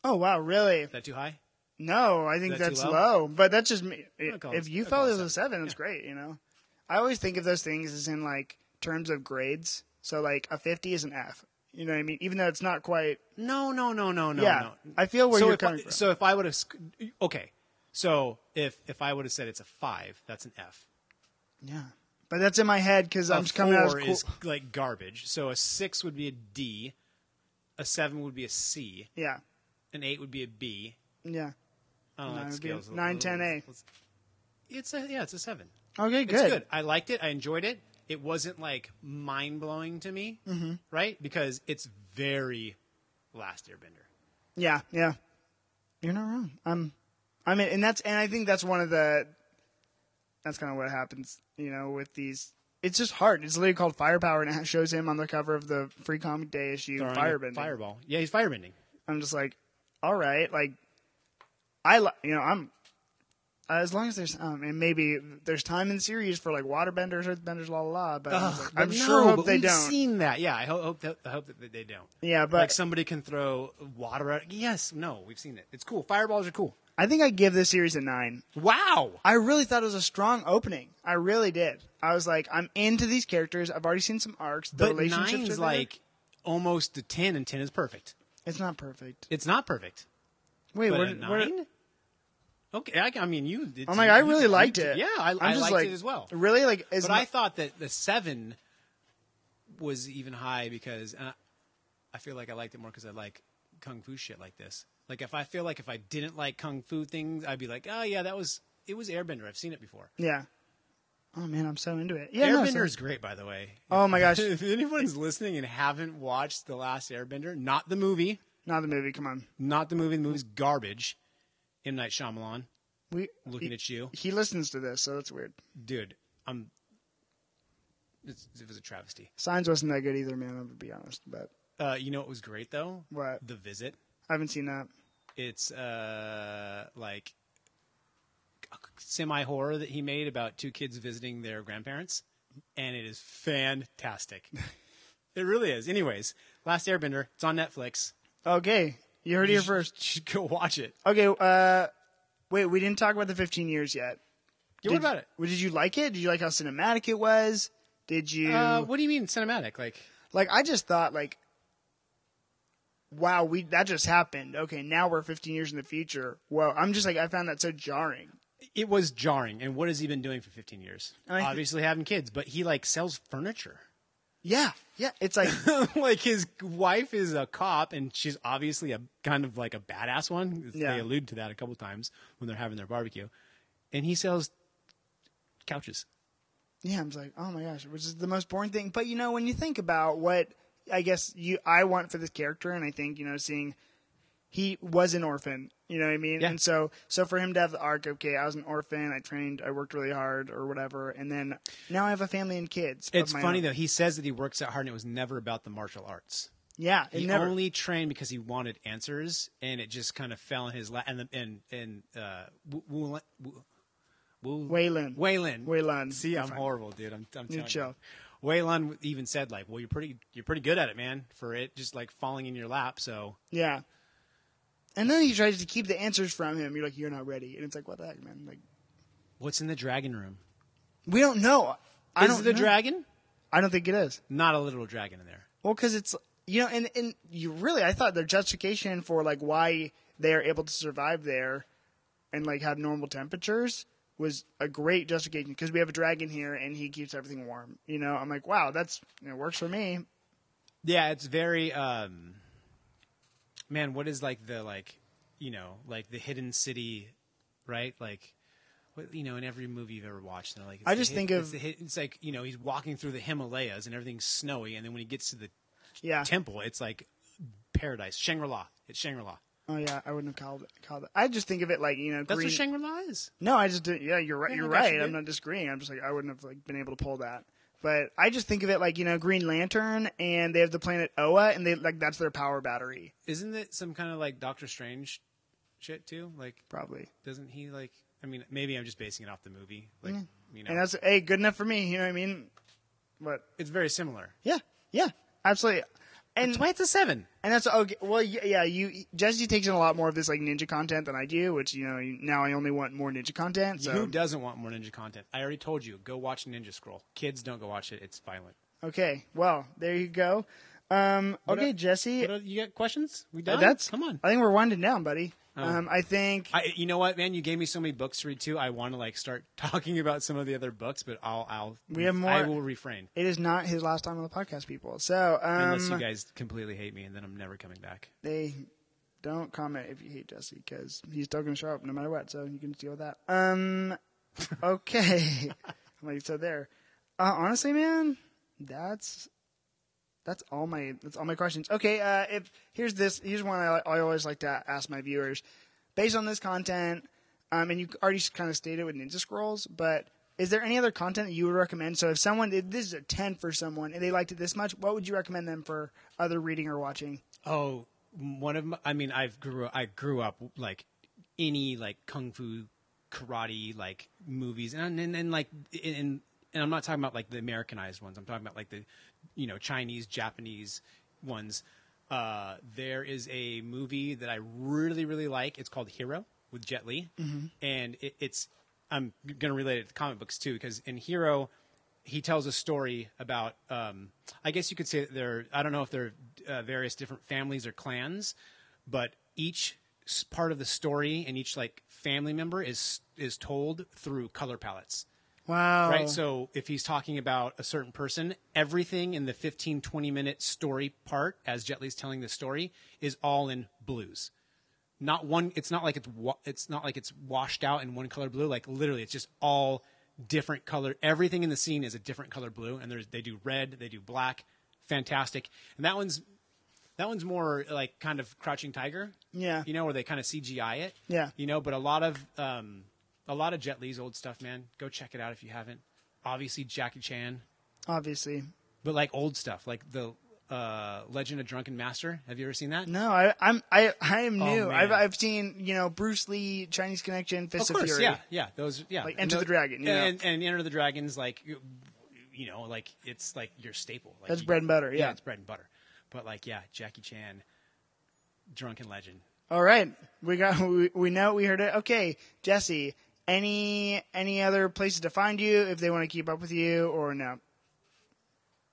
Oh wow, really? Is that too high? No, I think that that's low? low? But that's just me. It- If you felt it was a seven. it's great. You know, I always think of those things as in like terms of grades. So like a fifty is an F. You know what I mean? Even though it's not quite. No, no, no, no, no, yeah, no. I feel where so you're if I, coming from. so if I would have okay, so if if I would have said it's a five, that's an F. yeah, but that's in my head because I'm just coming out four cool. is like garbage. So a six would be a D, a seven would be a C, Yeah, an eight would be a B. yeah. I don't know. Nine that would a- scales a nine, little- 10, A. It's a yeah, it's a seven. Okay, It's good. good. I liked it. I enjoyed it. It wasn't like mind blowing to me, mm-hmm. right? Because it's very Last Airbender. Yeah, yeah. You're not wrong. I'm. I mean, and that's and I think that's one of the. That's kind of what happens, you know, with these. It's just hard. It's literally called Firepower, and it shows him on the cover of the Free Comic Day issue, Throwing Firebending. Fireball. Yeah, he's firebending. I'm just like, all right, like, I, li- you know, I'm. As long as there's, um, and maybe there's time in the series for like waterbenders, earthbenders, la la la. But I'm, like, I'm But sure hope but they we've don't. seen that. Yeah, I hope, hope that, I hope that they don't. yeah, but like somebody can throw water at. Yes, no, we've seen it. It's cool. Fireballs are cool. I think I give this series a nine. Wow. I really thought it was a strong opening. I really did. I was like, I'm into these characters. I've already seen some arcs. The But relationships nine's are there. like almost a ten, and ten is perfect. it's not perfect. It's not perfect. Wait, But where, a nine? Okay, I, I mean you. it's- I'm like, I really you- liked you- it. Yeah, I, I liked like, it as well. Really, like, But mu- I thought that the seven was even high because uh, I feel like I liked it more because I like kung fu shit like this. Like if I feel like if I didn't like kung fu things, I'd be like, oh yeah, that was it was Airbender. I've seen it before. yeah. Oh man, I'm so into it. Yeah, no, Airbender so- is great, by the way. Oh my gosh. if anyone's listening and haven't watched the last Airbender, not the movie, not the movie. Come on, not the movie. The movie's garbage. M Night Shyamalan, we looking he, at you, he listens to this, so that's weird. dude. I'm. It's, it was a travesty. Signs wasn't that good either, man. I'm gonna be honest, but Uh, you know what was great though? What? The Visit. I haven't seen that. It's uh like semi horror that he made about two kids visiting their grandparents, and it is fantastic. it really is. Anyways, Last Airbender. It's on Netflix. Okay, you heard it here first. should go watch it. Okay, uh, wait, we didn't talk about the 15 years yet. Yeah, Did, what about it? well, Did you like it? Did you like how cinematic it was? Did you Uh, what do you mean cinematic? Like, like? I just thought like, wow, we that just happened. Okay, now we're 15 years in the future. Well, I'm just like I found that so jarring. it was jarring. And what has he been doing for 15 years? I Obviously having kids, but he like sells furniture. Yeah, yeah. It's like like his wife is a cop, and she's obviously a kind of like a badass one. Yeah. They allude to that a couple times when they're having their barbecue, and he sells couches. Yeah, I'm like, oh my gosh, which is the most boring thing. But you know, when you think about what I guess you I want for this character, and I think you know, seeing he was an orphan, you know what I mean, Yeah. and so so for him to have the arc, okay, I was an orphan, I trained, I worked really hard, or whatever, and then now I have a family and kids. It's funny own. though. He says that he works out hard, and it was never about the martial arts. Yeah, He never. only trained because he wanted answers, and it just kind of fell in his lap. And the, and and uh, Wu, Wu, Wu, Wu, Wei Lun. Waylon. Wei Lun. See, I'm Fine. horrible, dude. I'm, I'm telling chill. Wei Lun even said like, "Well, you're pretty, you're pretty good at it, man. For it just like falling in your lap." So Yeah. And then he tries to keep the answers from him. You're like, you're not ready, and it's like, what the heck, man? Like, what's in the dragon room? we don't know. I Is don't it the know. dragon? I don't think it is. Not a literal dragon in there. Well, because it's you know, and and you really, I thought their justification for like why they are able to survive there and like have normal temperatures was a great justification because we have a dragon here and he keeps everything warm. You know, I'm like, wow, that's it works for me. Yeah, it's very um man, what is like the like you know, like the hidden city, right? Like what you know, in every movie you've ever watched, they're like it's I just think it's of- the hid- it's like, you know, he's walking through the Himalayas and everything's snowy and then when he gets to the Yeah. temple, it's like paradise, Shangri-La. It's Shangri-La. Oh yeah, I wouldn't have called it called it. I just think of it like you know, That's green. what Shangri-La is. no, I just did. Yeah, you're right. You're I got you, right. I'm not disagreeing. I'm just like I wouldn't have like been able to pull that. But I just think of it like you know, Green Lantern, and they have the planet Oa, and they like that's their power battery, Isn't it some kind of like Doctor Strange shit too? Like probably. doesn't he like I mean, maybe I'm just basing it off the movie. Like, mm. you know, And that's hey, good enough for me. You know what I mean? But it's very similar. yeah, yeah, absolutely. And That's why it's a seven. and that's okay. Well, yeah, you Jesse takes in a lot more of this like ninja content than I do, which you know now I only want more ninja content. So Who doesn't want more ninja content? I already told you. Go watch Ninja Scroll. Kids don't go watch it. It's violent. okay, well there you go. Um, okay, Jesse, you got questions? We done? that's come on. I think we're winding down, buddy. Oh. Um, I think I, you know what, man? You gave me so many books to read too. I want to like start talking about some of the other books, but I'll, I'll. We have more- I will refrain it is not his last time on the podcast, people. So um, unless you guys completely hate me, and then I'm never coming back. they don't comment if you hate Jesse because he's still going to show up no matter what. So you can deal with that. Um, okay, like said there. Uh, honestly, man, that's that's all my that's all my questions. Okay, uh, if here's this here's one I, I always like to ask my viewers, based on this content, um, and you already kind of stated with Ninja Scrolls, but. Is there any other content that you would recommend? So, if someone if this is a ten for someone and they liked it this much, what would you recommend them for other reading or watching? Oh, one of my, I mean, I've grew I grew up like any like kung fu, karate like movies, and and, and like and and I'm not talking about like the Americanized ones. I'm talking about like the you know Chinese, Japanese ones. Uh, there is a movie that I really really like. It's called Hero with Jet Li, and it, it's I'm going to relate it to comic books too because in Hero he tells a story about um, i guess you could say that there i don't know if there are uh, various different families or clans but each part of the story and each like family member is is told through color palettes. Wow. Right. So if he's talking about a certain person, everything in the 15, 20 minute story part, as Jet Li's telling the story, is all in blues. Not one. It's not like it's wa- it's not like it's washed out in one color blue. Like literally, it's just all different color. Everything in the scene is a different color blue, and there's they do red, they do black, fantastic. And that one's that one's more like kind of Crouching Tiger. Yeah. You know, where they kind of CGI it. Yeah. You know, but a lot of um, a lot of Jet Li's old stuff, man. Go check it out if you haven't. Obviously Jackie Chan, Obviously. but like old stuff, like the uh, Legend of Drunken Master. Have you ever seen that? No, I, I'm I I am Oh, new. man. I've I've seen you know Bruce Lee, Chinese Connection, Fist of course, Fury. yeah, yeah. Those, yeah. Like Enter the Dragon, you know? and, and Enter the Dragon's like, you, know, like it's like your staple. Like That's you- bread and butter, yeah. it's bread and butter. But like, yeah, Jackie Chan, Drunken Legend. All right, we got we, we know we heard it. Okay, Jesse, any any other places to find you if they want to keep up with you or no?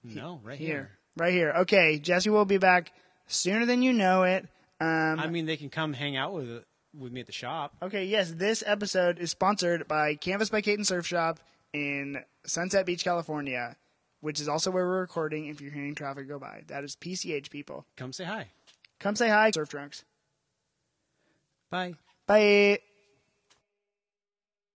No, right Here, here. right here. Okay, Jesse will be back sooner than you know it. Um, I mean, they can come hang out with with me at the shop. Okay, yes, this episode is sponsored by Canvas by Kate and Surf Shop in Sunset Beach, California, which is also where we're recording if you're hearing traffic go by. That is PCH people. Come say hi. Come say hi, Surf Trunks. Bye. Bye.